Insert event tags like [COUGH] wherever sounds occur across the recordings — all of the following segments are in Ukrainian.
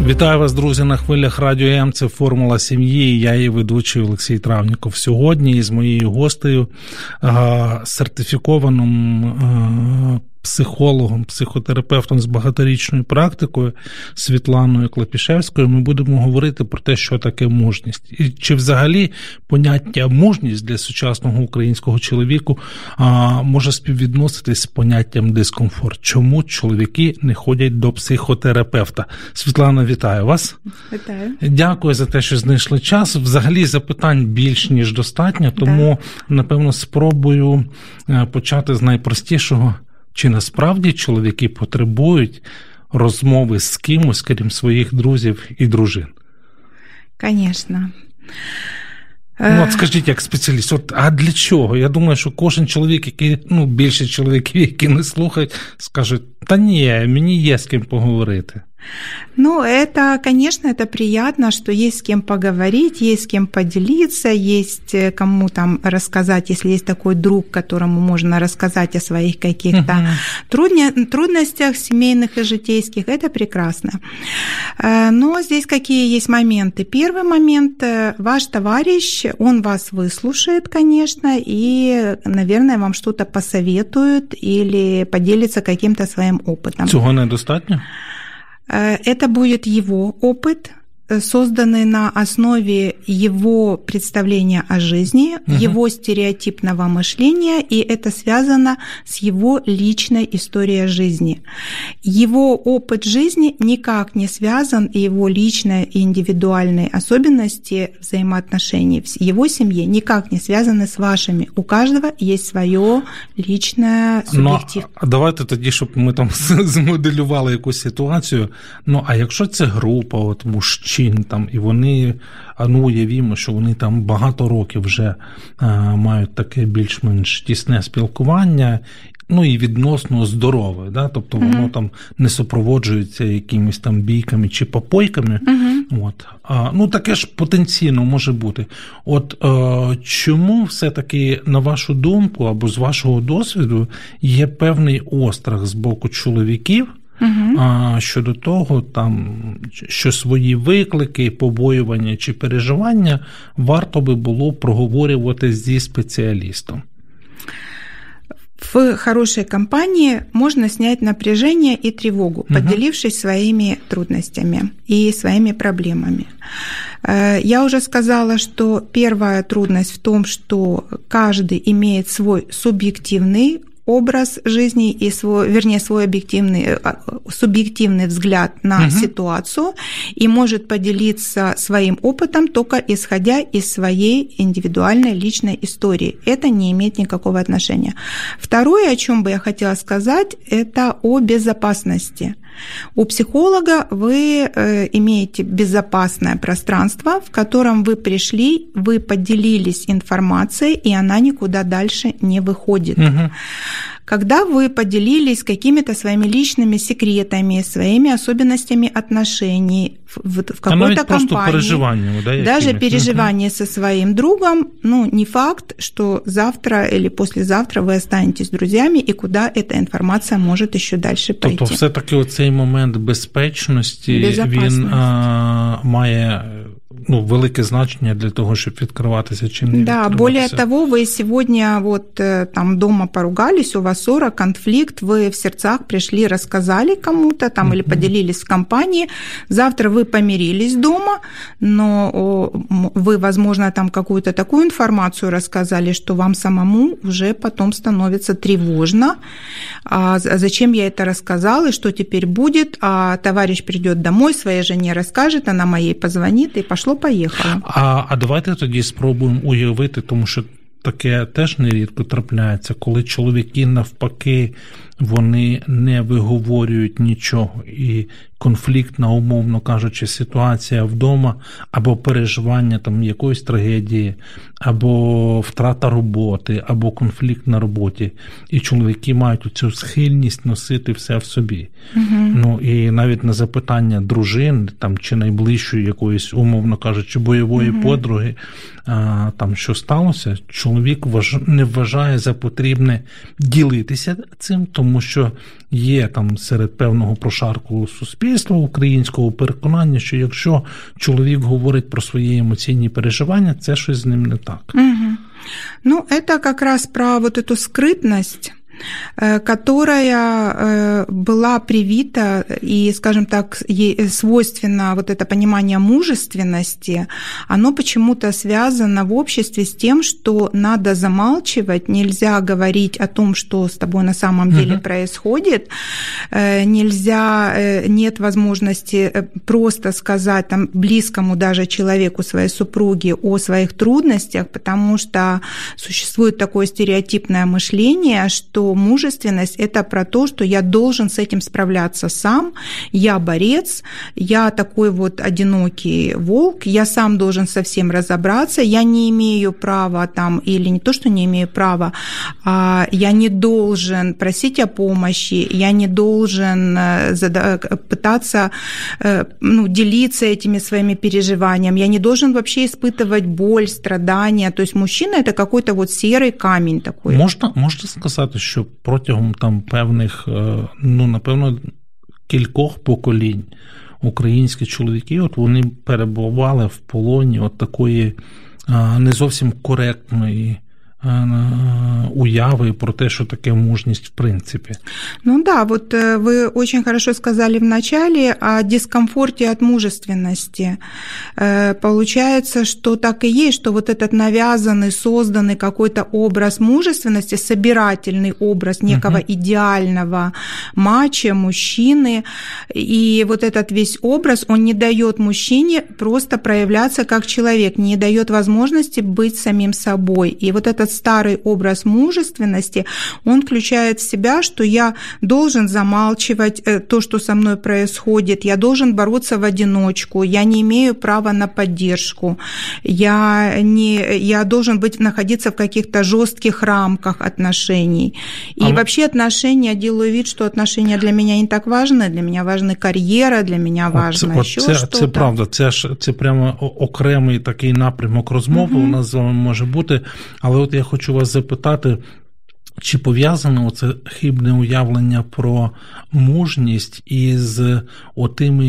Вітаю вас, друзі, на хвилях радіо М. Це формула сім'ї. Я її ведучий Олексій Травніков. Сьогодні із моєю гостею сертифікованим психологом, психотерапевтом з багаторічною практикою Світланою Клапішевською ми будемо говорити про те, що таке мужність, і чи взагалі поняття мужність для сучасного українського чоловіку а, може співвідноситись з поняттям дискомфорт. Чому чоловіки не ходять до психотерапевта? Світлана, вітаю вас. Вітаю. Дякую за те, що знайшли час. Взагалі запитань більш ніж достатньо, тому да. напевно спробую е, почати з найпростішого. Чи насправді чоловіки потребують розмови з кимось, крім своїх друзів і дружин? Звісно. Ну, от скажіть, як спеціаліст, от, а для чого? Я думаю, що кожен чоловік, який, ну, більше чоловіків, які не слухають, скажуть: та ні, мені є з ким поговорити. Ну, это, конечно, это приятно, что есть с кем поговорить, есть с кем поделиться, есть э, кому там рассказать, если есть такой друг, которому можно рассказать о своих каких-то uh-huh. трудностях семейных и житейских, это прекрасно. Э, но здесь какие есть моменты? Первый момент, э, ваш товарищ, он вас выслушает, конечно, и, наверное, вам что-то посоветует или поделится каким-то своим опытом. Цього недостатньо? это будет его опыт, Э, созданы на основе его представления о жизни, угу. его стереотипного мышления, и это связано с его личной историей жизни. Его опыт жизни никак не связан, и его личные и индивидуальные особенности взаимоотношений в его семье никак не связаны с вашими. У каждого есть свое личное суб'єктив. Ну, давайте тоді, щоб ми там [LAUGHS] змоделювали якусь ситуацію. Ну а якщо це група, от мужчин, причин там, і вони, ну уявімо, що вони там багато років вже е, мають таке більш-менш тісне спілкування. Ну і відносно здорове, да? тобто воно uh-huh. там не супроводжується якимись там бійками чи попойками. Uh-huh. От. А, Ну таке ж потенційно може бути. От е, чому все-таки, на вашу думку, або з вашого досвіду, є певний острах з боку чоловіків? Угу. А щодо того, там що свої виклики, побоювання чи переживання варто би було проговорювати зі спеціалістом. В хорошей компании можно снять напряжение и тревогу, угу. поделившись своими трудностями и своими проблемами. Э, я уже сказала, что первая трудность в том, что каждый имеет свой субъективный образ жизни и свой, вернее, свой объективный, э, субъективный взгляд на угу. ситуацию и может поделиться своим опытом только исходя из своей индивидуальной личной истории. Это не имеет никакого отношения. Второе, о чем бы я хотела сказать, это о безопасности. У психолога вы э, имеете безопасное пространство, в котором вы пришли, вы поделились информацией, и она никуда дальше не выходит. Угу когда вы поделились какими-то своими личными секретами, своими особенностями отношений в, в какой-то компании, да, даже переживание со своим другом, ну, не факт, что завтра или послезавтра вы останетесь друзьями, и куда эта інформація може ще далі пойти. Тобто, все-таки оцей момент безпечності він а, має ну, велике значення для того, щоб відкриватися чим не Да, более того, вы сегодня вот э, там дома поругались, у вас ссора, конфликт, вы в сердцах пришли, рассказали кому-то там mm-hmm. или поделились в компании, завтра вы помирились дома, но вы, возможно, там какую-то такую информацию рассказали, что вам самому уже потом становится тревожно, а зачем я это рассказал и что теперь будет, а товарищ придет домой, своей жене расскажет, она моей позвонит и пошло поїхало. А а давайте тоді спробуємо уявити, тому що таке теж нерідко трапляється, коли чоловіки навпаки вони не виговорюють нічого, і конфліктна, умовно кажучи, ситуація вдома або переживання там якоїсь трагедії, або втрата роботи, або конфлікт на роботі. І чоловіки мають цю схильність носити все в собі. Угу. Ну і навіть на запитання дружин там чи найближчої якоїсь, умовно кажучи, бойової угу. подруги, а, там що сталося, чоловік вваж... не вважає за потрібне ділитися цим, тому що є там серед певного прошарку суспільства українського переконання, що якщо чоловік говорить про свої емоційні переживання, це щось з ним не так. Угу. Ну, это как раз про вот эту скрытность Э, которая э, была привита и, скажем так, ей свойственно вот это понимание мужественности, оно почему-то связано в обществе с тем, что надо замалчивать, нельзя говорить о том, что с тобой на самом деле угу. происходит, э, нельзя, нет возможности просто сказать там близкому даже человеку, своей супруге о своих трудностях, потому что существует такое стереотипное мышление, что мужественность – это про то, что я должен с этим справляться сам, я борец, я такой вот одинокий волк, я сам должен со всем разобраться, я не имею права там, или не то, что не имею права, а я не должен просить о помощи, я не должен э, пытаться э, ну, делиться этими своими переживаниями, я не должен вообще испытывать боль, страдания. То есть мужчина – это какой-то вот серый камень такой. Можно, можно сказать, что що протягом там певних, е, ну напевно, кількох поколінь українські чоловіки, от вони перебували в полоні от такої е, не зовсім коректної уявы про те, что такое мужность в принципе. Ну да, вот вы очень хорошо сказали в начале о дискомфорте от мужественности. Получается, что так и есть, что вот этот навязанный, созданный какой-то образ мужественности, собирательный образ некого угу. идеального мача, мужчины, и вот этот весь образ, он не дает мужчине просто проявляться как человек, не дает возможности быть самим собой. И вот этот старый образ мужественности, он включает в себя, что я должен замалчивать э, то, что со мной происходит, я должен бороться в одиночку, я не имею права на поддержку, я, не, я должен быть, находиться в каких-то жестких рамках отношений. И а вообще отношения, делаю вид, что отношения для меня не так важны, для меня важна кар'єра, для мене важна от, ще це, що. Це правда, це ж це прямо окремий такий напрямок розмови угу. у нас з вами може бути. Але от я я хочу вас запитати. Чи пов'язано це хибне уявлення про мужність із отими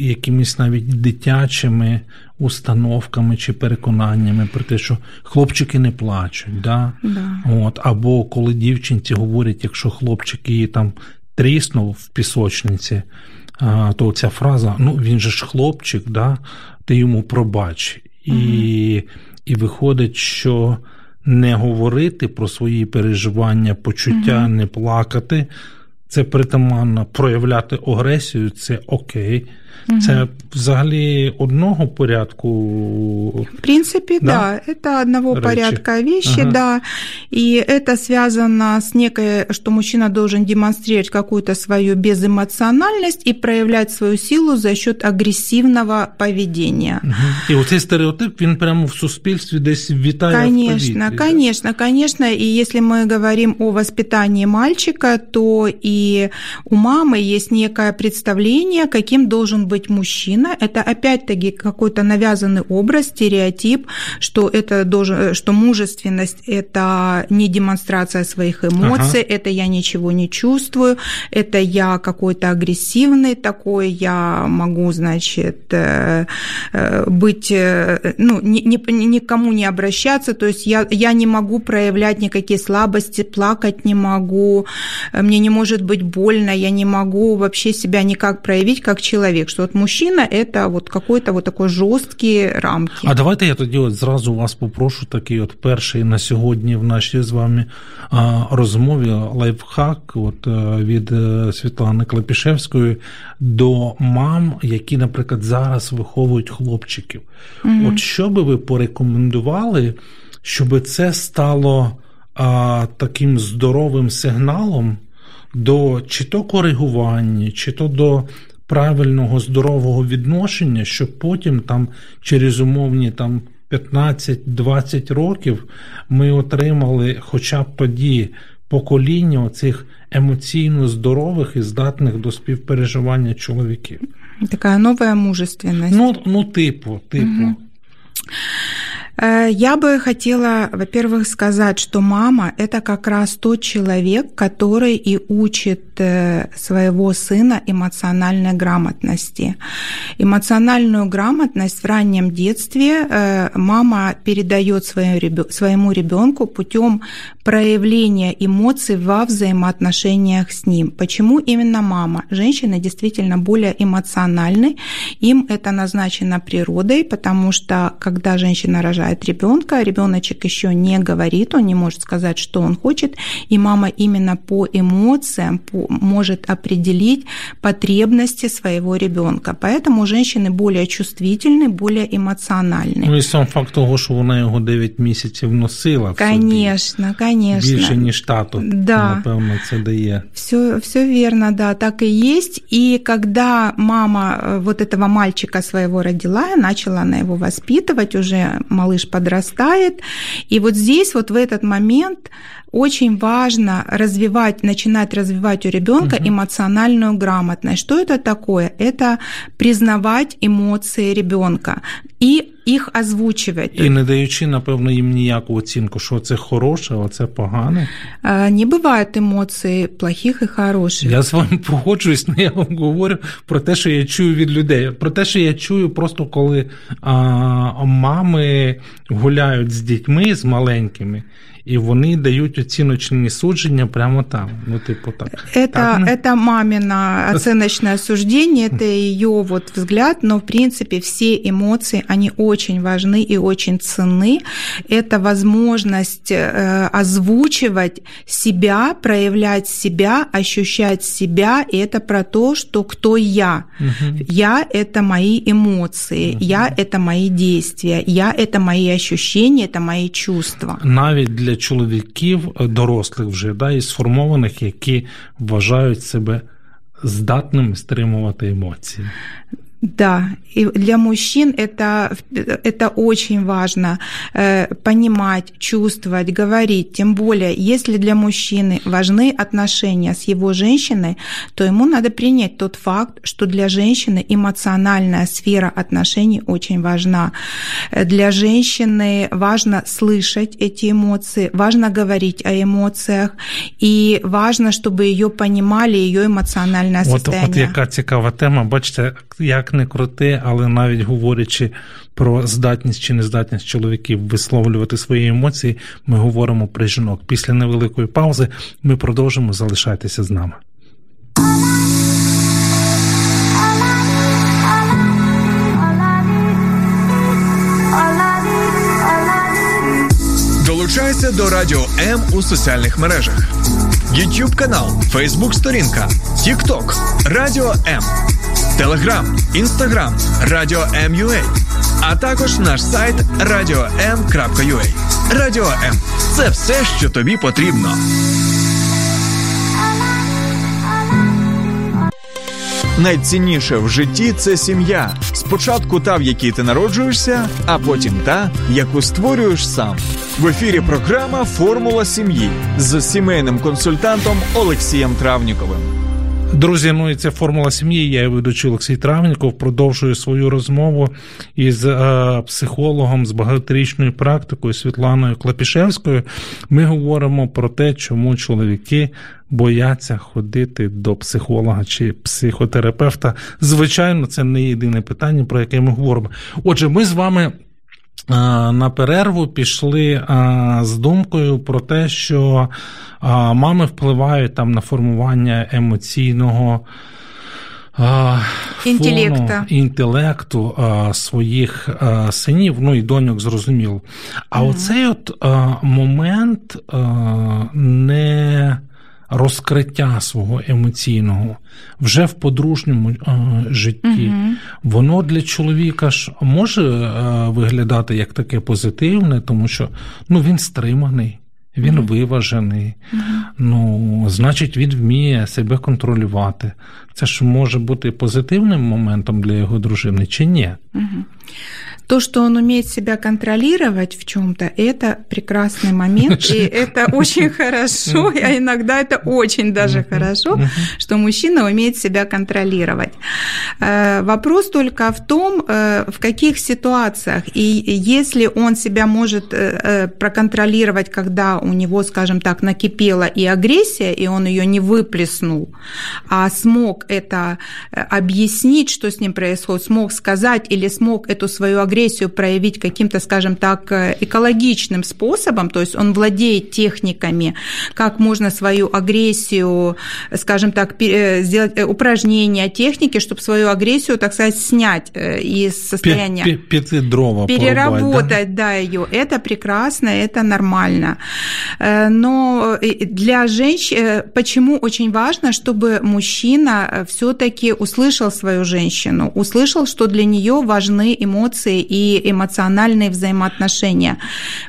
якимись навіть дитячими установками чи переконаннями про те, що хлопчики не плачуть, да? Да. От, або коли дівчинці говорять, якщо хлопчик її там тріснув в пісочниці, то ця фраза ну він же ж хлопчик, да? ти йому пробач. Угу. І, І виходить, що не говорити про свої переживання, почуття, угу. не плакати. Це притаманно проявляти агресію, це окей. Угу. Це взагалі одного порядку. В принципе, да, да это одного Речи. порядка вещи, ага. да. И это связано с некой, что мужчина должен демонстрировать какую-то свою безэмоциональность и проявлять свою силу за счет агрессивного поведения. Угу. І оцей стереотип, він прямо в суспільстві десь вітає Конечно, в конечно, конечно. И если мы говорим о воспитании мальчика, то и у мамы есть некое представление, каким должен быть мужчина. Это опять-таки какой-то навязанный образ, стереотип, что это должен, что мужественность это не демонстрация своих эмоций, ага. это я ничего не чувствую, это я какой-то агрессивный такой, я могу, значит, э, э, быть, э, ну, ни, ни, никому не обращаться, то есть я, я не могу проявлять никакие слабости, плакать не могу, мне не может быть больно, я не могу вообще себя никак проявить как человек, что вот мужчина – это вот какой-то вот такой жорсткі рамки. А давайте я тоді от зразу вас попрошу такий от перший на сьогодні в нашій з вами розмові лайфхак от від Світлани Клепішевської до мам, які, наприклад, зараз виховують хлопчиків. mm От що би ви порекомендували? щоб це стало а, таким здоровим сигналом до чи то коригування, чи то до правильного здорового відношення, щоб потім там через умовні там 15-20 років ми отримали хоча б тоді покоління оцих емоційно здорових і здатних до співпереживання чоловіків. Такая новая мужественность. Ну, ну типу, типу. Мгм. Э, Я бы хотела, во-первых, сказать, что мама – это как раз тот человек, который и учит э, своего сына эмоциональной грамотности. Эмоциональную грамотность в раннем детстве э, мама передает своему ребенку путем проявления эмоций во взаимоотношениях с ним. Почему именно мама? Женщины действительно более эмоциональны, им это назначено природой, потому что когда женщина рожает ребенка, ребеночек еще не говорит, он не может сказать, что он хочет, и мама именно по эмоциям по- может определить потребности своего ребенка. Поэтому женщины более чувствительны, более эмоциональны. Ну і сам факт того, що вона його 9 місяців носила. в собі, Конечно, конечно. Більше, ніж тато, Да. напевно, це дає. Все, все верно, да, так и есть. И когда мама э, вот этого мальчика своего родила, и начала она его воспитывать, уже малыш подрастает. И вот здесь, вот в этот момент очень важно развивать, начинать развивать у ребенка Мгм. эмоциональную грамотность. Что это такое? Это признавать эмоции ребенка и их озвучивать. І не даючи, напевно, їм ніяку оцінку, що це хороше, а це погане. Э, Не бывает эмоций плохих и хороших. Я з вами погоджуюсь, але я вам говорю про те, що я чую від людей. Про те, що я чую просто коли а, мами гуляють з дітьми, з маленькими, і вони дають оціночні судження прямо там. Ну, типу, так. Это, Так, ну. это мамино оценочное суждение, это ее вот взгляд, но в принципе все эмоции, они очень важны и очень ценны. Это возможность э, озвучивать себя, проявлять себя, ощущать себя, и это про то, что кто я. Мгм. Я – это мои эмоции, я – это мои действия, я – это мои ощущения, это мои чувства. Навіть для чоловіків е, дорослих вже да, і сформованих, які вважають себе здатними стримувати емоції. Да, и для мужчин это, это очень важно э, понимать, чувствовать, говорить. Тем более, если для мужчины важны отношения с его женщиной, то ему надо принять тот факт, что для женщины эмоциональная сфера отношений очень важна. Для женщины важно слышать эти эмоции, важно говорить о эмоциях, и важно, чтобы ее понимали, ее эмоциональное состояние. от яка цікава тема, бачите, як не крути, але навіть говорячи про здатність чи нездатність чоловіків висловлювати свої емоції, ми говоримо про жінок. Після невеликої паузи ми продовжимо залишайтеся з нами. Долучайся до Радіо М у соціальних мережах: YouTube канал, Facebook сторінка, TikTok, Радіо М, Telegram, Instagram, Радіо М.Ua, а також наш сайт radio.m.ua. Радіо М це все, що тобі потрібно. Найцінніше в житті це сім'я. Спочатку та, в якій ти народжуєшся, а потім та, яку створюєш сам. В ефірі програма Формула сім'ї з сімейним консультантом Олексієм Травніковим. Друзі, ну і це формула сім'ї. Я ведучий Олексій Травніков. Продовжую свою розмову із е, психологом з багаторічною практикою Світланою Клапішевською. Ми говоримо про те, чому чоловіки бояться ходити до психолога чи психотерапевта. Звичайно, це не єдине питання, про яке ми говоримо. Отже, ми з вами. На перерву пішли з думкою про те, що мами впливають там на формування емоційного Інтелекту. інтелекту своїх синів, ну і доньок, зрозуміло. А оцей от момент не розкриття свого емоційного вже в подружньому е, житті, угу. воно для чоловіка ж може е, виглядати як таке позитивне, тому що ну, він стриманий. Він mm-hmm. виважений, mm-hmm. ну, значить, він вміє себе контролювати. Це ж може бути позитивним моментом для його дружини чи ні? Mm-hmm. То, что он умеет себя контролировать в чем-то, это прекрасный момент, и [LAUGHS] это очень хорошо, а иногда это очень даже хорошо, что мужчина умеет себя контролировать. Э, вопрос только в том, э, в каких ситуациях, и если он себя может э, проконтролировать, когда у него, скажем так, накипела и агрессия, и он ее не выплеснул, а смог это объяснить, что с ним происходит, смог сказать или смог эту свою агрессию проявить каким-то, скажем так, э, экологичным способом, то есть он владеет техниками, как можно свою агрессию, скажем так, э, сделать э, упражнения, техники, чтобы свою агрессию, так сказать, снять из состояния. дрова переработать, да? да, ее. Это прекрасно, это нормально. Но для женщин, почему очень важно, чтобы мужчина все-таки услышал свою женщину, услышал, что для нее важны эмоции и эмоциональные взаимоотношения,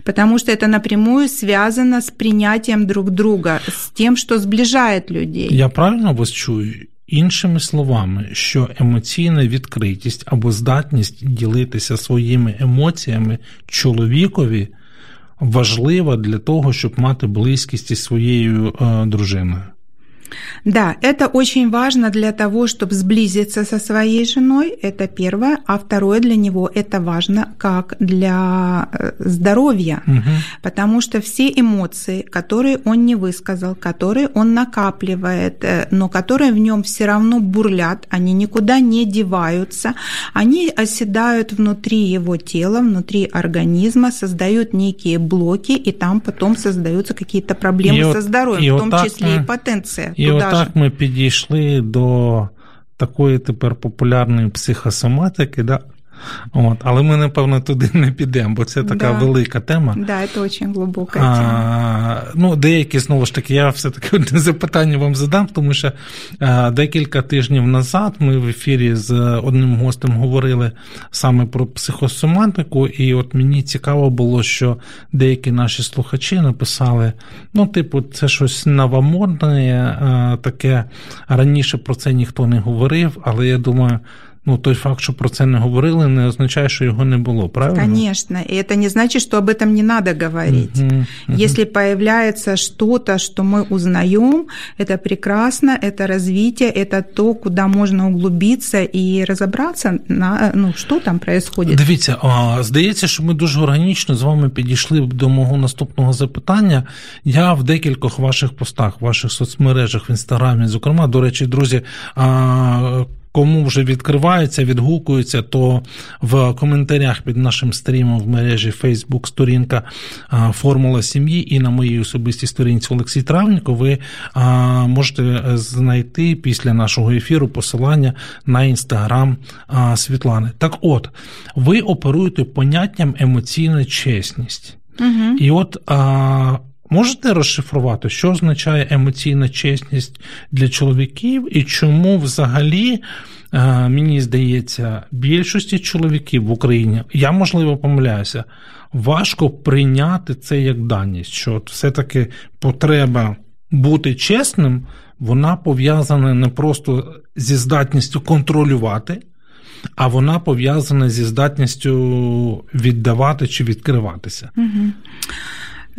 потому что это напрямую связано с принятием друг друга, с тем, что сближает людей. Я правильно вас чую? Іншими словами, що емоційна відкритість або здатність ділитися своїми емоціями чоловікові важлива для того, щоб мати близькість із своєю е, дружиною. Да, это очень важно для того, чтобы сблизиться со своей женой, это первое. А второе для него это важно как для э, здоровья, угу. потому что все эмоции, которые он не высказал, которые он накапливает, э, но которые в нем все равно бурлят, они никуда не деваются, они оседают внутри его тела, внутри организма, создают некие блоки, и там потом создаются какие-то проблемы и со здоровьем, в том числе и потенция. І отак ми підійшли до такої тепер популярної психосоматики, да, От, Але ми, напевно, туди не підемо, бо це така да. велика тема. Да, це дуже глибока тема. Ну, Деякі, знову ж таки, я все-таки [LAUGHS] одне запитання вам задам, тому що а, декілька тижнів назад ми в ефірі з одним гостем говорили саме про психосоматику, і от мені цікаво було, що деякі наші слухачі написали: ну, типу, це щось новомодне, таке раніше про це ніхто не говорив, але я думаю ну той факт, що про це не говорили, не означає, що його не було, правильно? Конечно, и это не значит, что об этом не надо говорить. Uh-huh, uh-huh. Если появляется что-то, что мы узнаем, это прекрасно, это развитие, это то, куда можно углубиться и разобраться, на, ну, що там происходит. Дивіться, а, здається, що ми дуже органічно з вами підійшли до мого наступного запитання. Я в декількох ваших постах, в ваших соцмережах в інстаграмі, зокрема, до речі, друзі. А, Кому вже відкривається, відгукується, то в коментарях під нашим стрімом в мережі Facebook сторінка Формула сім'ї і на моїй особистій сторінці Олексій Травніко ви можете знайти після нашого ефіру посилання на інстаграм Світлани. Так от, ви оперуєте поняттям емоційна чесність. Угу. І от Можете розшифрувати, що означає емоційна чесність для чоловіків і чому взагалі, е, мені здається, більшості чоловіків в Україні, я можливо помиляюся, важко прийняти це як даність, що все-таки потреба бути чесним, вона пов'язана не просто зі здатністю контролювати, а вона пов'язана зі здатністю віддавати чи відкриватися. Угу.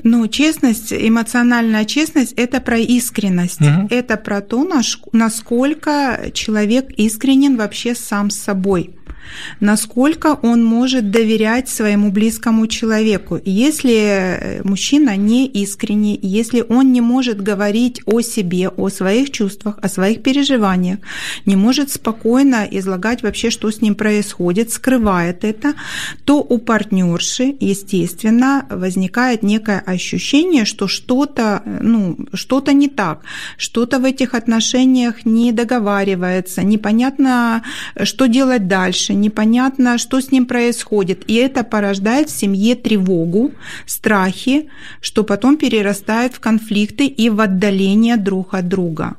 Ну, честность, эмоциональная честность – это про искренность. Угу. Это про то, насколько человек искренен вообще сам с собой насколько он может доверять своему близкому человеку. Если э, мужчина не искренний, если он не может говорить о себе, о своих чувствах, о своих переживаниях, не может спокойно излагать вообще, что с ним происходит, скрывает это, то у партнерши, естественно, возникает некое ощущение, что что-то, ну, что-то не так, что-то в этих отношениях не договаривается, непонятно, что делать дальше, непонятно, что с ним происходит. И это порождает в семье тревогу, страхи, что потом перерастает в конфликты и в отдаление друг от друга.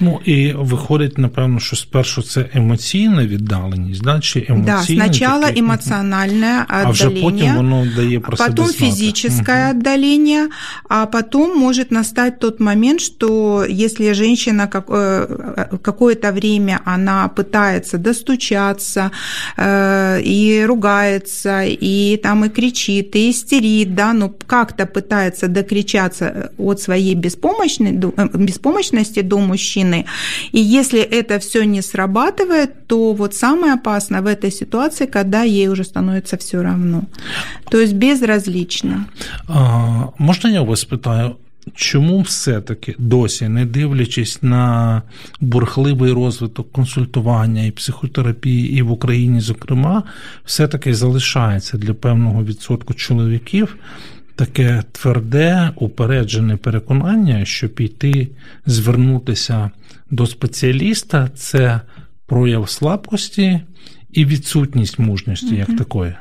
Ну і виходить, напевно, що спершу це емоційна віддаленість, да? чи емоційне Да, сначала таке... эмоциональное отдаление, а вже потім воно дає про потом себе физическое угу. отдаление, а потом может настать тот момент, что если женщина как, э, какое-то время она пытается достучаться э, и ругается, и там и кричит, и истерит, да, ну как-то пытается докричаться от своей беспомощности, э, беспомощности до мужчины. И если это все не срабатывает, то вот самое опасное в этой ситуации, когда ей уже становится все равно. То есть безразлично. А, Можна я вас питаю? Чому все-таки досі, не дивлячись на бурхливий розвиток консультування і психотерапії, і в Україні, зокрема, все-таки залишається для певного відсотку чоловіків таке тверде, упереджене переконання, що піти звернутися до спеціаліста це прояв слабкості і відсутність мужності, як такої.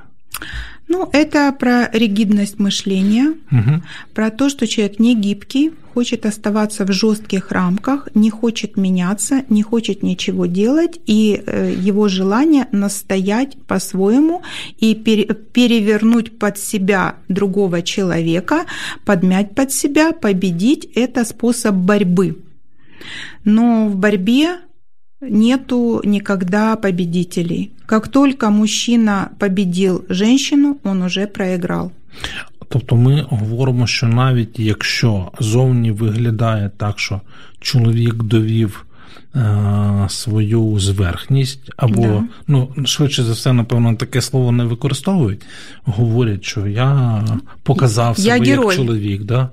Ну, это про ригидность мышления, угу. про то, что человек не гибкий, хочет оставаться в жестких рамках, не хочет меняться, не хочет ничего делать, и э, его желание настоять по-своему и перевернуть под себя другого человека, подмять под себя, победить – это способ борьбы. Но в борьбе нету никогда победителей. Как только мужчина победил женщину, он уже проиграл. Тобто ми говоримо, що навіть якщо зовні виглядає так, що чоловік довів е, свою зверхність, або да. ну швидше за все, напевно, таке слово не використовують, говорять, що я показав себе я як чоловік, да?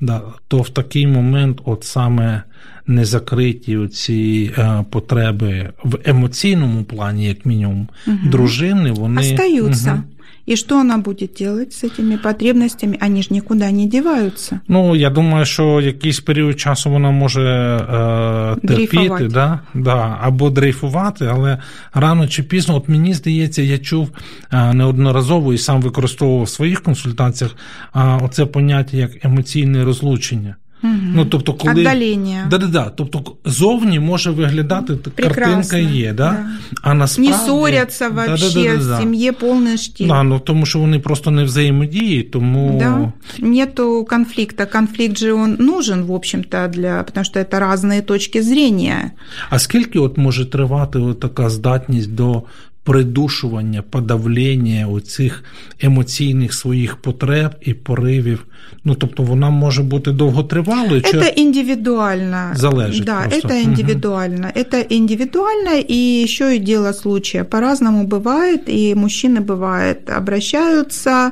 Да, то в такий момент, от саме незакриті ці е, потреби в емоційному плані, як мінімум, угу. дружини, вони остаються. Угу. И что она будет делать с этими потребностями? Они же никуда не деваются. Ну, я думаю, що якийсь період часу вона може е, терпіти, да? Да, або дрейфувати, але рано чи пізно, от мені здається, я чув е, неодноразово і сам використовував в своїх консультаціях оце поняття як емоційне розлучення. Угу. Ну, тобто, коли... Отдалення. Да, да, да. Тобто зовні може виглядати Прекрасно, картинка є, да? да? а насправді... Не ссоряться вообще, да, да, да, да, в сім'ї повний штиль. Да, ну, тому що вони просто не взаємодіють, тому... Да. Нету конфликта. Конфликт же он нужен, в общем-то, для... потому что это разные точки зрения. А скільки от може тривати от така здатність до придушування, подавлення оцих емоційних своїх потреб і поривів. Ну, тобто вона може бути довготривалою. Это индивидуально. Залежить Да, просто. это индивидуально. Угу. Это индивидуально, и еще и дело случая. По-разному бывает, и мужчины бывает обращаются,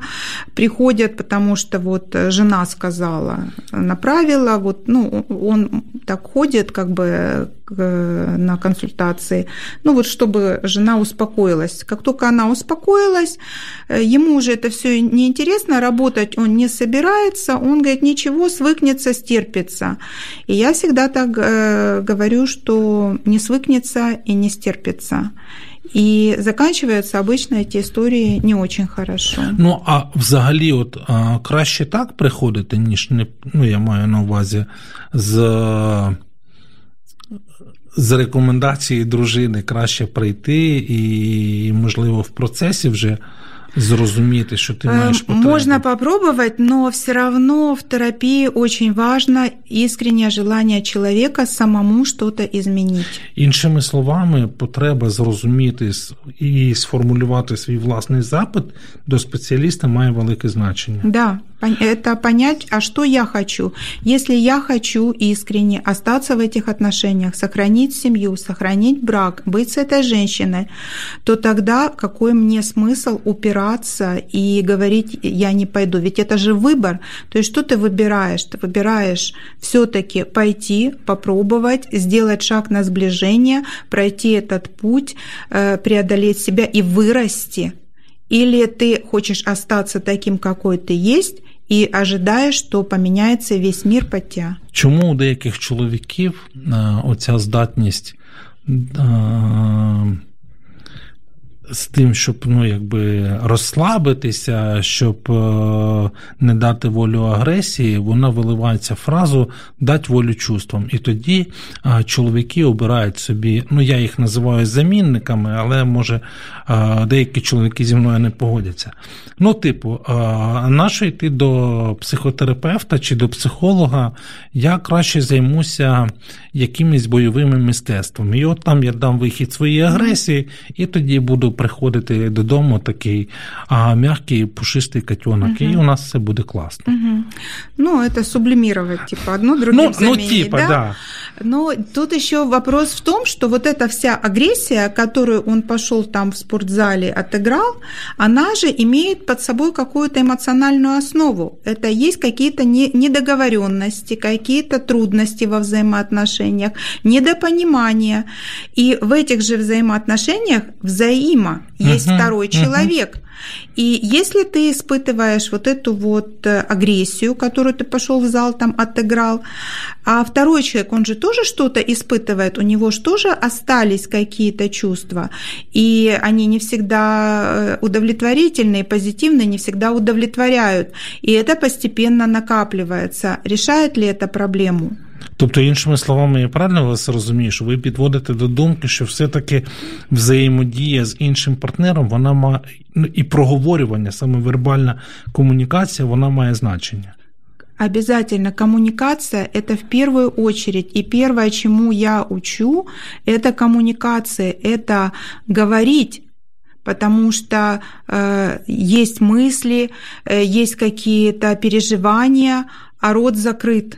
приходят, потому что вот жена сказала, направила, вот, ну, он так ходит как бы на консультации, ну вот чтобы жена успокоилась. Как только она успокоилась, э, ему уже это все неинтересно, работать он не собирается, он говорит, ничего, свыкнется, стерпится. И я всегда так э, говорю, что не свыкнется и не стерпится. І заканчиваються обычно ці історії не очень хорошо. Ну а взагалі, от а, краще так приходити, ніж не ну я маю на увазі з з рекомендації дружини краще прийти, і, можливо, в процесі вже зрозуміти, що ти маєш потребу. Можно попробовать, но все равно в терапии очень важно искреннее желание человека самому что-то изменить. Іншими словами, потреба зрозуміти і сформулювати свій власний запит до спеціаліста має велике значення. Да, это понять, а что я хочу. Если я хочу искренне остаться в этих отношениях, сохранить семью, сохранить брак, быть с этой женщиной, то тогда какой мне смысл упираться и говорить, я не пойду? Ведь это же выбор. То есть что ты выбираешь? Ты выбираешь все-таки пойти, попробовать, сделать шаг на сближение, пройти этот путь, э, преодолеть себя и вырасти. Или ты хочешь остаться таким, какой ты есть, і ожидаєш, що поміняється весь мір під тебе. Чому у деяких чоловіків оця здатність з тим, щоб ну, якби розслабитися, щоб е, не дати волю агресії, вона виливається фразу дать волю чувствам. І тоді е, чоловіки обирають собі, ну я їх називаю замінниками, але може е, деякі чоловіки зі мною не погодяться. Ну, типу, нащо йти до психотерапевта чи до психолога, я краще займуся якимись бойовими мистецтвами. І от там я дам вихід своїй агресії, і тоді буду приходити додому такий а, м'який пушистий котенок, угу. і у нас все буде класно. Угу. Ну, это сублимировать, типа, одно другим ну, заменить, ну, типа, да? да. Но тут еще вопрос в том, что вот эта вся агрессия, которую он пошел там в спортзале, отыграл, она же имеет под собой какую-то эмоциональную основу. Это есть какие-то недоговоренности, какие-то трудности во взаимоотношениях, недопонимание. И в этих же взаимоотношениях взаимо есть угу, второй второй человек. Uh-huh. И если ты испытываешь вот эту вот э, агрессию, которую ты пошел в зал, там отыграл, а второй человек, он же тоже что-то испытывает, у него же тоже остались какие-то чувства, и они не всегда э, удовлетворительные, позитивные, не всегда удовлетворяют, и это постепенно накапливается. Решает ли это проблему? Тобто, іншими словами, я правильно вас розумію, що ви підводите до думки, що все-таки взаємодія з іншим партнером, вона має ну, і проговорювання, саме вербальна комунікація, вона має значення. Обязательно коммуникация – это в первую очередь. И первое, чему я учу, это коммуникация, это говорить потому что э, есть мысли, э, есть какие-то переживания, а рот закрыт.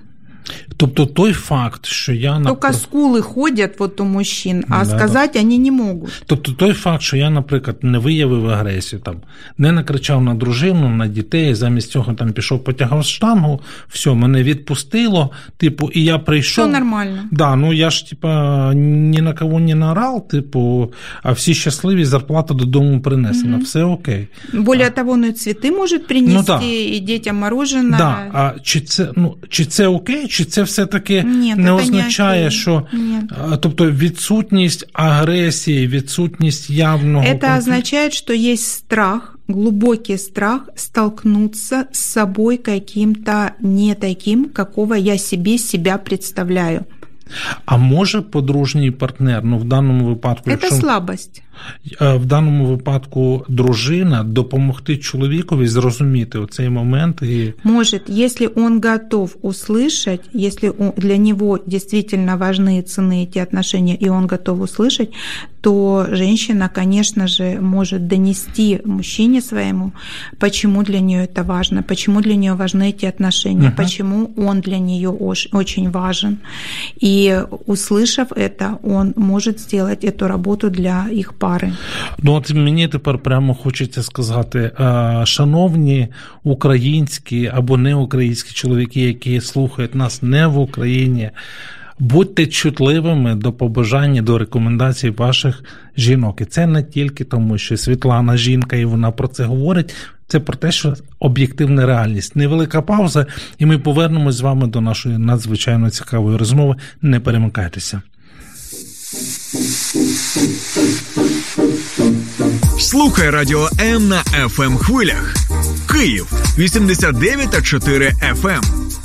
Тобто той факт, що я Только скулы ходять от у мужчин, а да, сказати вони не можуть. Тобто той факт, що я, наприклад, не виявив агресію, там не накричав на дружину, на дітей, замість цього там пішов, потягав штангу, все, мене відпустило. Типу, і я прийшов. Все нормально. Да, ну я ж типа ні на кого не наорав, типу, а всі щасливі, зарплата додому принесена. Угу. Все окей. Более а. того, ну цвіти можуть принести, ну, да. і дітям мороженое. Да. А чи це ну чи це окей? Чи це все-таки Ні, не означає, не що Ні. тобто відсутність агресії, відсутність явного Это конфлікту? означает, что есть страх, глубокий страх столкнуться с собой каким-то не таким, какого я себе себя представляю. А може подружній партнер, ну в даному випадку, Це якщо... слабость. Е, в даному випадку дружина допомогти чоловікові зрозуміти оцей момент і может, если он готов услышать, если для него действительно важны и ценны эти отношения, и он готов услышать, то женщина, конечно же, может донести мужчине своему, почему для нее это важно, почему для нее важны эти отношения, uh-huh. почему он для нее очень важен. И услышав это, он может сделать эту работу для их пари. Ну от мені тепер прямо хочеться сказати, шановні українські або неукраїнські чоловіки, які слухають нас не в Україні. Будьте чутливими до побажань, до рекомендацій ваших жінок. І це не тільки тому, що Світлана жінка, і вона про це говорить. Це про те, що об'єктивна реальність. Невелика пауза, і ми повернемось з вами до нашої надзвичайно цікавої розмови. Не перемикайтеся. Слухай радіо М на fm ем хвилях. Київ 89,4 FM.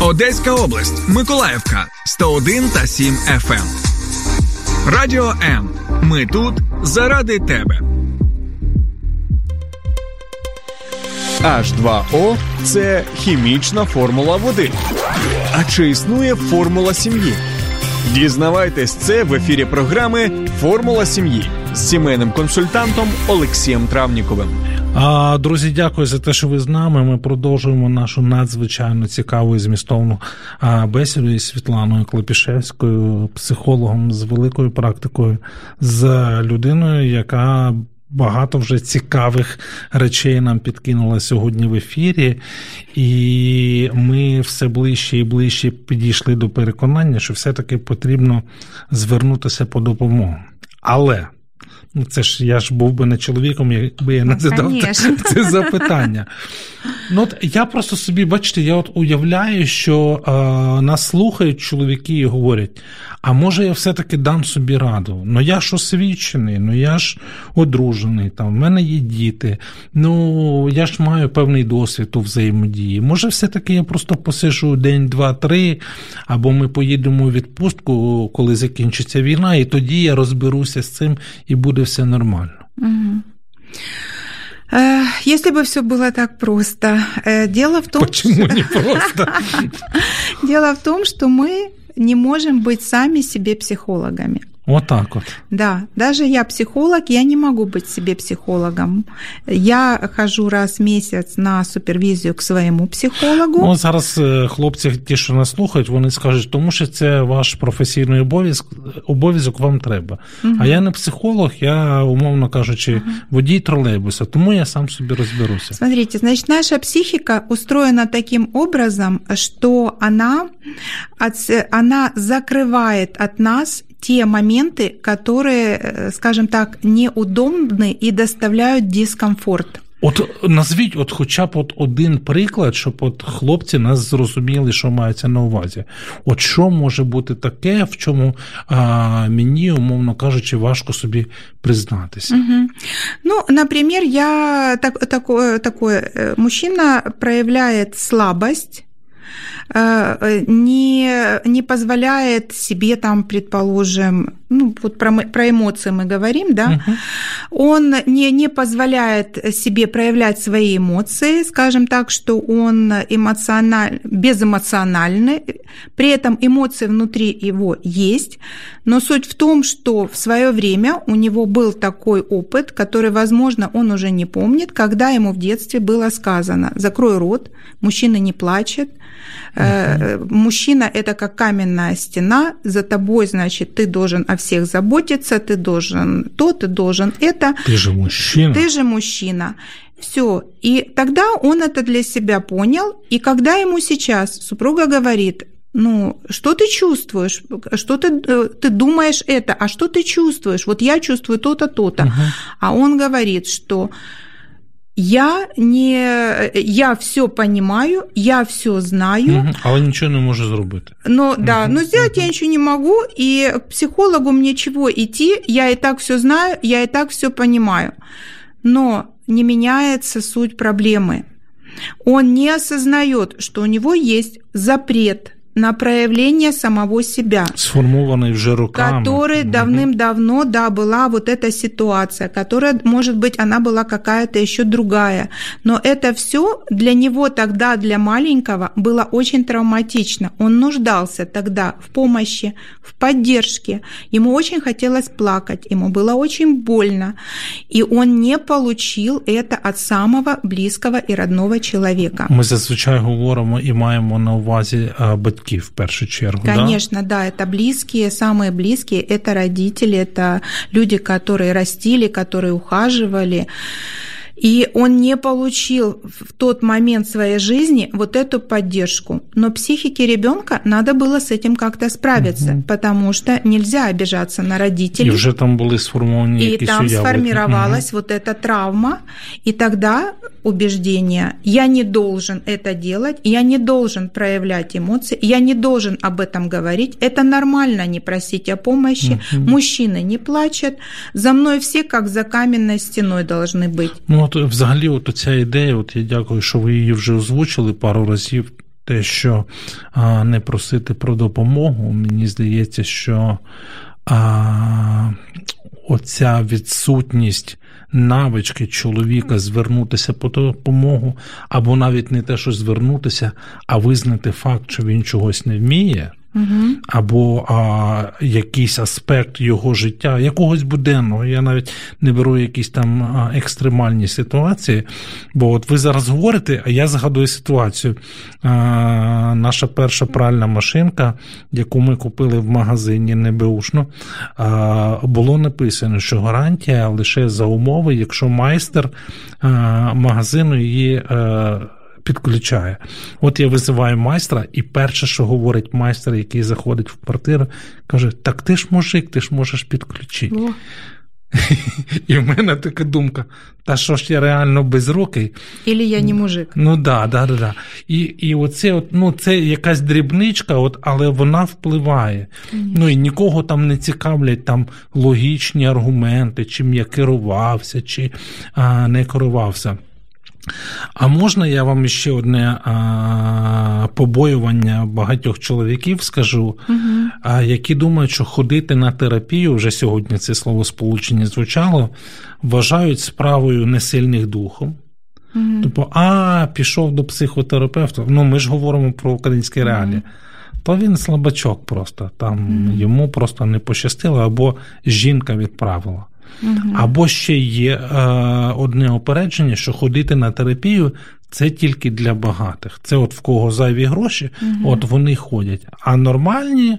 Одеська область, Миколаївка 101 та 7 FM. Радіо М. Ми тут заради тебе. H2O – це хімічна формула води. А чи існує формула сім'ї? Дізнавайтесь це в ефірі програми Формула сім'ї з сімейним консультантом Олексієм Травніковим. А, Друзі, дякую за те, що ви з нами. Ми продовжуємо нашу надзвичайно цікаву і змістовну бесіду із Світланою Клепішевською, психологом з великою практикою, з людиною, яка багато вже цікавих речей нам підкинула сьогодні в ефірі, і ми все ближче і ближче підійшли до переконання, що все-таки потрібно звернутися по допомогу. Але. Ну, це ж я ж був би не чоловіком, якби я не Ну, задав конечно. [LAUGHS] це запитання. Ну, от я просто собі, бачите, я от уявляю, що е, нас слухають чоловіки і говорять: а може я все-таки дам собі раду? Ну я ж освічений, ну я ж одружений, там, в мене є діти, ну я ж маю певний досвід у взаємодії. Може, все-таки я просто посижу день, два, три, або ми поїдемо у відпустку, коли закінчиться війна, і тоді я розберуся з цим і буде все нормально. Э, Если бы все было так просто. Э, Дело в том, Почему что... не просто? [LAUGHS] Дело в том, что мы не можем быть сами себе психологами. Отак от. Да, даже я психолог, я не могу быть себе психологом. Я хожу раз в месяц на супервизию к своему психологу. Ну, зараз е, хлопці, ті, що нас слухають, вони скажуть, тому що це ваш професійний обов'язок, обов'язок вам треба. А я не психолог, я, умовно кажучи, водій тролейбуса, тому я сам собі розберуся. Смотрите, значит, наша психика устроена таким образом, что она, отс- она закрывает от нас те моменты, которые, э, скажем так, неудобны и доставляют дискомфорт. От назвіть, от хоча б от один приклад, щоб от хлопці нас зрозуміли, що мається на увазі. От що може бути таке, в чому а, мені, умовно кажучи, важко собі признатися. Мгм. Ну, например, я так, такое, такое, э, мужчина проявляет слабость, э, э, Не, не позволяет себе там, предположим, ну, вот про, про эмоции мы говорим, да, Мгм. он не, не позволяет себе проявлять свои эмоции, скажем так, что он эмоциональ... безэмоциональный, при этом эмоции внутри его есть, но суть в том, что в свое время у него был такой опыт, который, возможно, он уже не помнит, когда ему в детстве было сказано «закрой рот, мужчина не плачет», Э, Мужчина – это как каменная стена, за тобой, значит, ты должен о всех заботиться, ты должен то, ты должен это. Ти же мужчина. Ты же мужчина. Все. И тогда он это для себя понял. И когда ему сейчас супруга говорит, ну, что ты чувствуешь? Что ты, э, ты думаешь это? А что ты чувствуешь? Вот я чувствую то-то, то-то. Мгм. А он говорит, что я не, я все понимаю, я все знаю, Мгм. Але нічого не може зробити. но да, Мгм, но сделать я мгм. ничего не могу, и к психологу мне чего идти? Я и так все знаю, я и так все понимаю. Но не меняется суть проблемы. Он не осознает, что у него есть запрет на проявление самого себя. Сформований вже роками. Который Мгм. давным-давно, да, была вот эта ситуация, которая, может быть, она была какая-то еще другая. Но это все для него тогда, для маленького, было очень травматично. Он нуждался тогда в помощи, в поддержке. Ему очень хотелось плакать, ему было очень больно. И он не получил это от самого близкого и родного человека. Ми зазвичай говоримо і маємо на увазі а, батьків в першу чергу. да? Конечно, да? это близкие, самые близкие, это родители, это люди, которые растили, которые ухаживали. И он не получил в тот момент своей жизни вот эту поддержку. Но психике ребенка надо было с этим как-то справиться, Мгм. потому что нельзя обижаться на І родителей. вже там були сформовані И якісь там уяви. сформировалась вот эта травма, и тогда убеждение «я не должен это делать, я не должен проявлять эмоции, я не должен об этом говорить, это нормально не просить о помощи, Мгм. мужчины не плачут, за мной все как за каменной стеной должны быть». Ну, от взагалі, от ця ідея, от я дякую, що ви її вже озвучили пару разів. Те, що а, не просити про допомогу, мені здається, що а, оця відсутність навички чоловіка звернутися по допомогу, або навіть не те, що звернутися, а визнати факт, що він чогось не вміє. Угу. або а, якийсь аспект його життя, якогось буденного. Я навіть не беру якісь там екстремальні ситуації. Бо от ви зараз говорите, а я згадую ситуацію. А, Наша перша пральна машинка, яку ми купили в магазині небеушно, а, було написано, що гарантія лише за умови, якщо майстер а, магазину її. А, підключає. От я визиваю майстра, і перше, що говорить майстер, який заходить в квартиру, каже: Так ти ж мужик, ти ж можеш підключити. О. [LAUGHS] І в мене така думка: та що ж я реально безрукий? Ілі я не мужик. Ну да, да, да, да. І і оце, от, ну, це якась дрібничка, от, але вона впливає. Mm-hmm. Ну і нікого там не цікавлять там логічні аргументи, чим я керувався, чи а, не керувався. А можна я вам ще одне а, побоювання багатьох чоловіків скажу, угу. а, які думають, що ходити на терапію, вже сьогодні це слово сполучення звучало, вважають справою несильних духом. Угу. Тобто, а, пішов до психотерапевта. Ну, ми ж говоримо про українські реалії. Угу. То він слабачок просто, там йому просто не пощастило, або жінка відправила. Угу. Або ще є е, одне опередження, що ходити на терапію це тільки для багатих. Це от в кого зайві гроші, угу. от вони ходять. А нормальні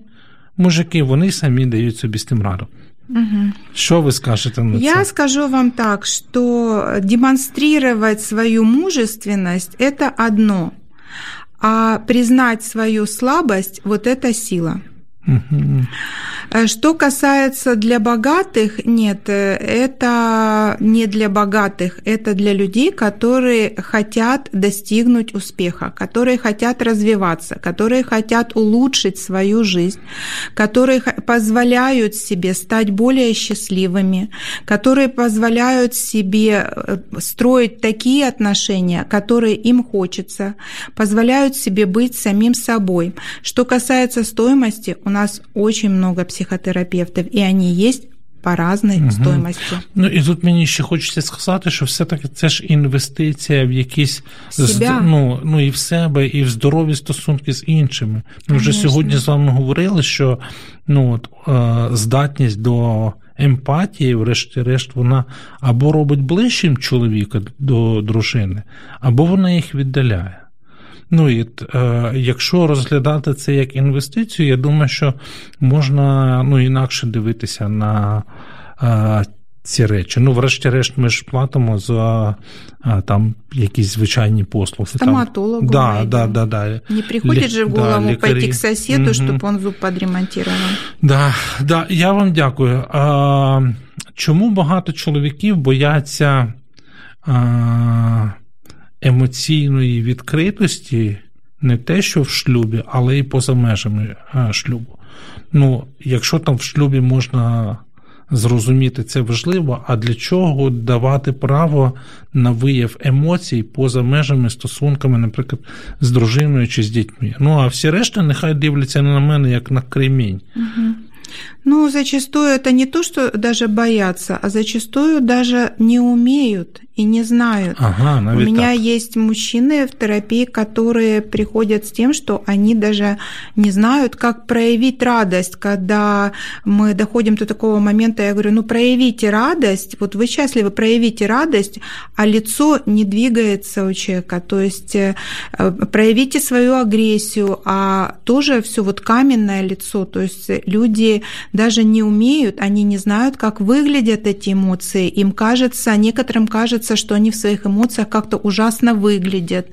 мужики вони самі дають собі з тим раду. Угу. Что вы скажете на Я скажу вам так, что демонстрировать свою мужественность – это одно, а признать свою слабость – вот это сила. Э, что касается для богатых, нет, э, это не для богатых, это для людей, которые хотят достигнуть успеха, которые хотят развиваться, которые хотят улучшить свою жизнь, которые позволяют себе стать более счастливыми, которые позволяют себе э, строить такие отношения, которые им хочется, позволяют себе быть самим собой. Что касается стоимости, у нас очень много психотерапевтов, і вони є по різної угу. стоимості. Ну і тут мені ще хочеться сказати, що все-таки це ж інвестиція в якісь Себя. ну, ну і в себе, і в здорові стосунки з іншими. Ми вже сьогодні з вами говорили, що ну, от, е, здатність до. Емпатії, врешті-решт, вона або робить ближчим чоловіка до дружини, або вона їх віддаляє. Ну і е, якщо розглядати це як інвестицію, я думаю, що можна ну, інакше дивитися на е, ці речі. Ну, врешті-решт, ми ж платимо за е, там якісь звичайні послуги. Стоматологу. Да, да, да, да. Не приходит Лі... же в голову да, пойти к соседу, угу. чтобы он зуб подремонтировал. Да, да, я вам дякую. А, Чому багато чоловіків бояться? А, емоційної відкритості не те, що в шлюбі, але й поза межами шлюбу. Ну, якщо там в шлюбі можна зрозуміти це важливо, а для чого давати право на вияв емоцій поза межами стосунками, наприклад, з дружиною чи з дітьми? Ну а всі решта нехай дивляться на мене як на кремінь. Ну, зачастую это не то, что даже боятся, а зачастую даже не умеют и не знают. Ага, У меня так. есть мужчины в терапии, которые приходят с тем, что они даже не знают, как проявить радость. Когда мы доходим до такого момента, я говорю, ну проявите радость, вот вы счастливы, проявите радость, а лицо не двигается у человека. То есть э, проявите свою агрессию, а тоже все вот каменное лицо. То есть люди даже не умеют, они не знают, как выглядят эти эмоции. Им кажется, некоторым кажется, что они в своих эмоциях как-то ужасно выглядят,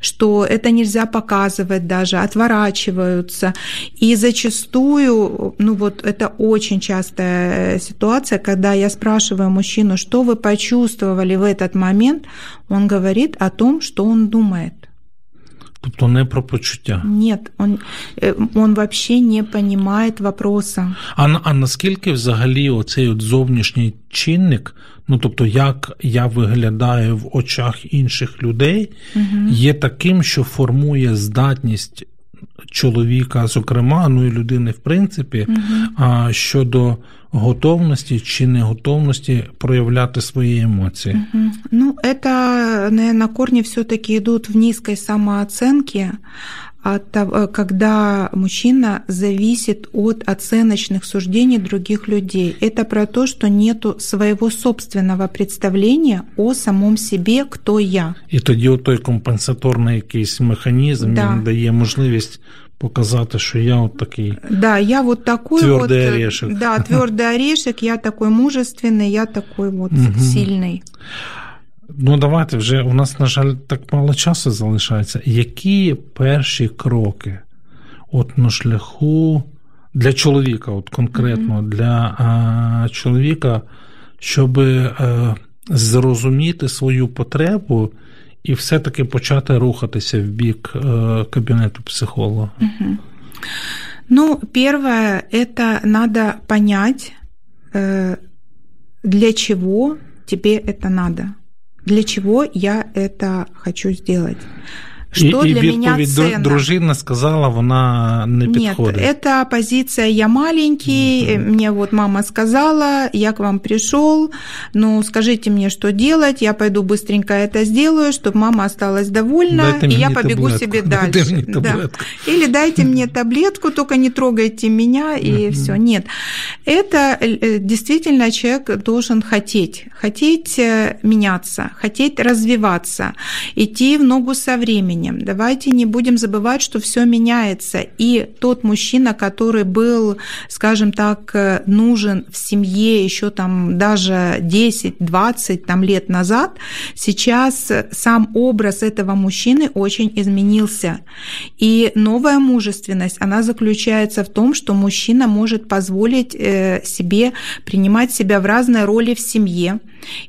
что это нельзя показывать даже, отворачиваются. И зачастую, ну вот это очень частая ситуация, когда я спрашиваю мужчину, что вы почувствовали в этот момент, он говорит о том, что он думает. Тобто не про почуття. Нет, он, э, он вообще не понимает вопроса. А а наскільки взагалі оцей от зовнішній чинник, ну тобто, як я виглядаю в очах інших людей, угу. є таким, що формує здатність чоловіка, зокрема, ну і людини, в принципі, угу. щодо готовності чи неготовності проявляти свої емоції? Мгм. Ну, это, наверное, корни все-таки идут в низкой самооценке, от того, когда мужчина зависит от оценочных суждений других людей. Это про то, что нету своего собственного представления о самом себе, кто я. І тоді той компенсаторний якийсь механізм Да. він дає можливість показати, що я от такий. Да, я вот такой Твёрдый вот... э, орешек. Да, твердый орешек, я такой мужественный, я такой вот Мгм. сильный. Ну, давайте вже у нас, на жаль, так мало часу залишається. Які перші кроки от на шляху для чоловіка, от конкретно для а, чоловіка, щоб е, зрозуміти свою потребу і все-таки почати рухатися в бік е, кабінету психолога? Мгм. Ну, первое, это надо понять, э, для чего тебе это надо, для чего я это хочу сделать. Что і, і для меня відповідь дру- ценно? дружина сказала, вона не Нет, підходить. это позиция «я маленький», мне вот мама сказала, я к вам пришел, ну скажите мне, что делать, я пойду быстренько это сделаю, чтобы мама осталась довольна, Дайте и я мені побегу таблетку. себе Дайте [LAUGHS] дальше. мені Да. таблетку. Или дайте мне таблетку, только не трогайте меня, и все. Нет, это э, действительно человек должен хотеть, хотеть э, меняться, хотеть развиваться, идти в ногу со временем. Давайте не будем забывать, что все меняется. И тот мужчина, который был, скажем так, э, нужен в семье еще там даже 10-20 там, лет назад, сейчас сам образ этого мужчины очень изменился. И новая мужественность, она заключается в том, что мужчина может позволить э, себе принимать себя в разные роли в семье.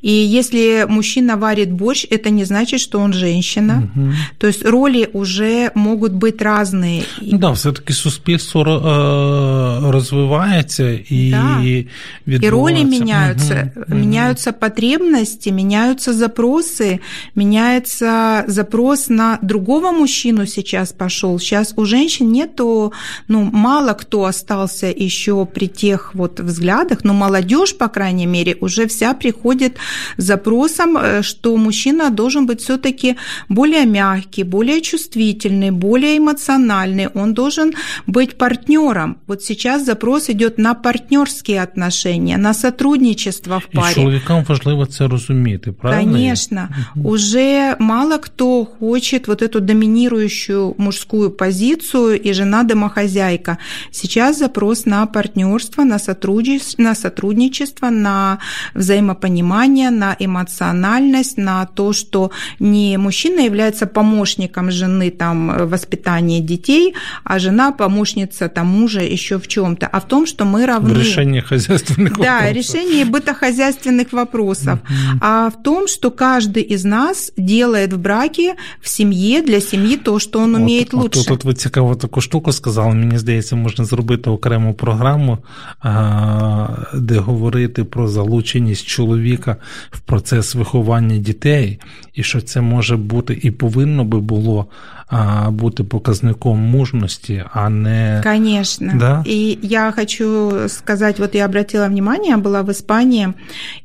И если мужчина варит борщ, это не значит, что он женщина. То есть роли уже могут быть разные. Ну да, все-таки суспільство е, розвивається і Да. И відбувається. роли меняются, Мгм, мгм. меняются потребности, меняются запросы, меняется запрос на другого мужчину сейчас пошел. Сейчас у женщин нету, ну, мало кто остался еще при тех вот взглядах, но молодежь, по крайней мере, уже вся приходит с запросом, э, что мужчина должен быть все-таки более мягкий, более чувствительный, более эмоциональный, он должен быть партнером. Вот сейчас запрос идет на партнерские отношения, на сотрудничество в І паре. чоловікам важливо це розуміти, правильно? Конечно, уже мало кто хочет вот эту доминирующую мужскую позицию и жена-домохозяйка. Сейчас запрос на партнерство, на сотрудничество, на, сотрудничество, на взаимопонимание, на эмоциональность, на то, что не мужчина является помощником жены там, в воспитании детей, а жена помощница там, мужа еще в чем-то, а в том, что мы равны. В решенні хозяйственних Да, вопросов. решение бытохозяйственных вопросов. А в том, что каждый из нас делает в браке, в семье, для семьи то, что он умеет от, лучше. От, от ви цікаву таку штуку сказали. Мені здається, можна зробити окрему програму, а, де говорити про залученість чоловіка в процес виховання дітей, і що це може бути і повинно би було а, бути показником мужності, а не Конечно. Да? И я хочу сказать, вот я обратила внимание, я была в Испании,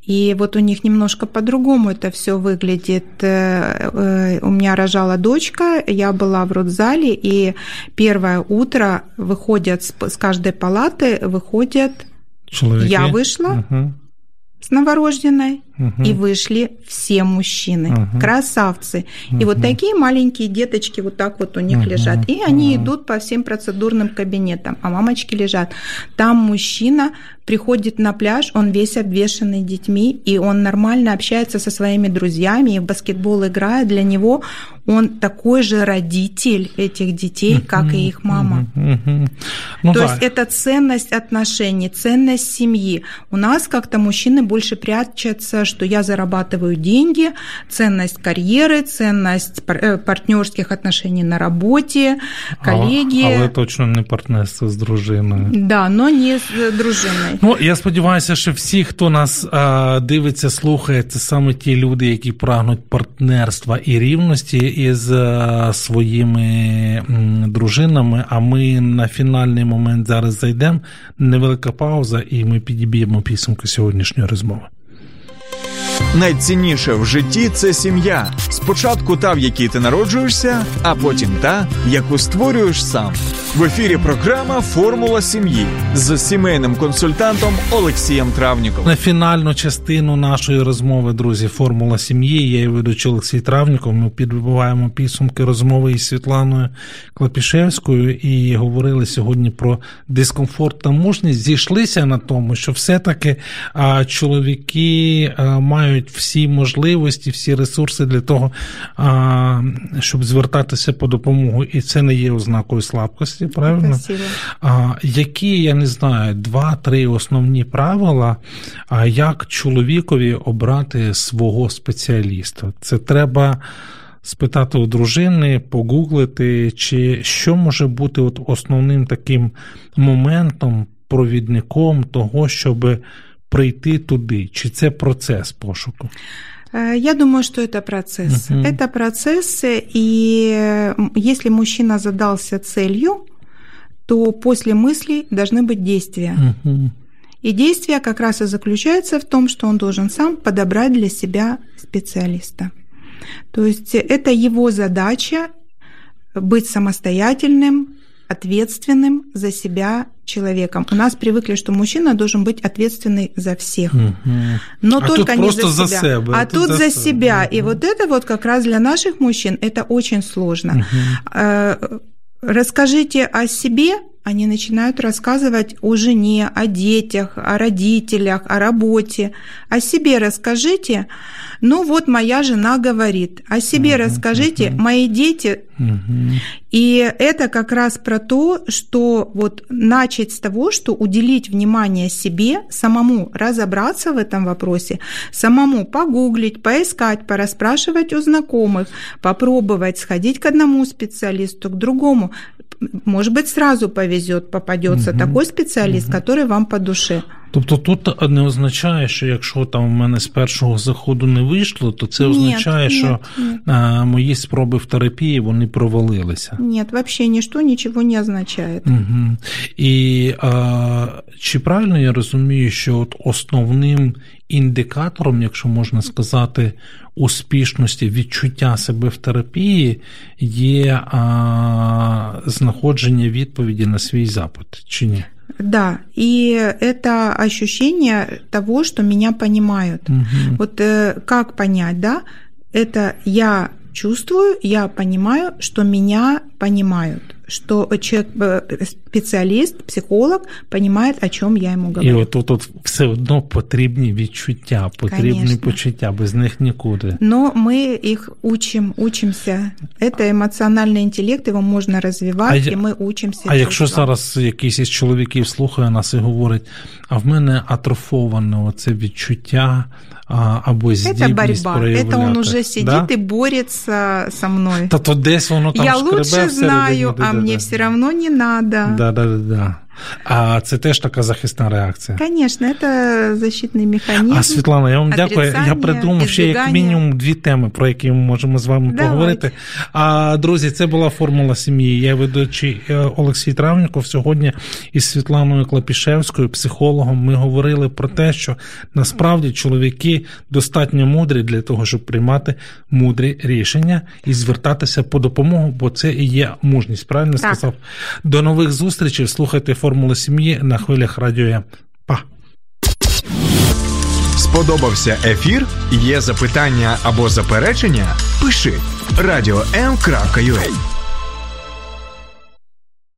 и вот у них немножко по-другому это все выглядит. Э, э, У меня рожала дочка, я была в родзале, и первое утро выходят с с каждой палаты, выходят чоловіки. Я вышла, Угу, с новорожденной, угу. и вышли все мужчины, Мгм. красавцы. И вот такие маленькие деточки вот так вот у них Мгм. лежат. И они Мгм. идут по всем процедурным кабинетам, а мамочки лежат. Там мужчина приходит на пляж, он весь обвешанный детьми, и он нормально общается со своими друзьями, и в баскетбол играет. Для него он такой же родитель этих детей, как и их мама. Ну, То да. есть это ценность отношений, ценность семьи. У нас как-то мужчины больше прячутся, что я зарабатываю деньги, ценность карьеры, ценность э, партнерских отношений на работе, коллеги. Але, але точно не партнерство з дружиною. Да, но не з дружиною. Ну я сподіваюся, що всі, хто нас а, дивиться, слухає, це саме ті люди, які прагнуть партнерства і рівності із а, своїми м, дружинами. А ми на фінальний момент зараз зайдемо. Невелика пауза, і ми підіб'ємо підсумки сьогоднішньої розмови. Найцінніше в житті це сім'я. Спочатку та, в якій ти народжуєшся, а потім та, яку створюєш сам. В ефірі програма Формула сім'ї з сімейним консультантом Олексієм Травніком. На фінальну частину нашої розмови, друзі, формула сім'ї. Я і ведучий Олексій Травніков. Ми підбиваємо підсумки розмови із Світланою Клапішевською і говорили сьогодні про дискомфорт та мужність. Зійшлися на тому, що все-таки чоловіки мають всі можливості, всі ресурси для того, а, щоб звертатися по допомогу, і це не є ознакою слабкості. Правильно? А, які, я не знаю, два-три основні правила, а як чоловікові обрати свого спеціаліста? Це треба спитати у дружини, погуглити, чи що може бути от основним таким моментом, провідником того, щоб прийти туди? Чи це процес пошуку? Я думаю, что это процесс. Мгм. Это процесс, и если мужчина задался целью, то после мыслей должны быть действия. Угу. И действие как раз и заключается в том, что он должен сам подобрать для себя специалиста. То есть это его задача быть самостоятельным, ответственным за себя человеком. У нас привыкли, что мужчина должен быть ответственный за всех. Угу. Но А только не за за себя. себя, а тут тут за за себя. себя. И вот это вот как раз для наших мужчин это очень сложно. Э, Расскажите о себе, они начинают рассказывать о жене, о детях, о родителях, о работе. О себе расскажите. Ну вот моя жена говорит. О себе Мгм, расскажите. мгм. Мои дети Угу. и это как раз про то, что вот начать с того, что уделить внимание себе, самому разобраться в этом вопросе, самому погуглить, поискать, порасспрашивать у знакомых, попробовать сходить к одному специалисту, к другому. Может быть, сразу повезет, попадется Мгм. такой специалист, который вам по душе. Тобто тут не означає, що якщо там в мене з першого заходу не вийшло, то це означає, ні, що ні. а, мої спроби в терапії вони провалилися. Нет, вообще ничто ничего не означает. Угу. І а, чи правильно я розумію, що от основним індикатором, якщо можна сказати, успішності відчуття себе в терапії є а, знаходження відповіді на свій запит, чи ні? Да, и это ощущение того, что меня понимают. Угу. Вот э, как понять, да? Это я чувствую, я понимаю, что меня понимают, что человек, э, специалист, психолог понимает, о чем я ему І говорю. от тут от все одно потрібні відчуття, потрібні Конечно. почуття, без них нікуди. Но мы их учим, учимся. Это эмоциональный интеллект, его можно развивать, А я- и мы учимся. А якщо чувствам. зараз якийсь із чоловіків слухає нас і говорить, а в мене атрофоване оце відчуття а, або Это Це борьба. проявляти. Это он уже сидит да? и борется со мной. Та то десь воно там я шкребе лучше знаю, а мне все равно не надо. Да, да, да, да. А це теж така захисна реакція. Конечно, это защитный механизм. А Світлана, я вам дякую. Я придумав ще як мінімум дві теми, про які ми можемо з вами Давайте. поговорити. А друзі, це була формула сім'ї. Я ведучий е, Олексій Травніков. Сьогодні із Світланою Клапішевською, психологом, ми говорили про те, що насправді чоловіки достатньо мудрі для того, щоб приймати мудрі рішення і звертатися по допомогу, бо це і є мужність. Правильно Так. сказав? До нових зустрічей. Слухайте формулу сім'ї на хвилях радіо. Па. Сподобався ефір? Є запитання або заперечення? Пиши радіом.ua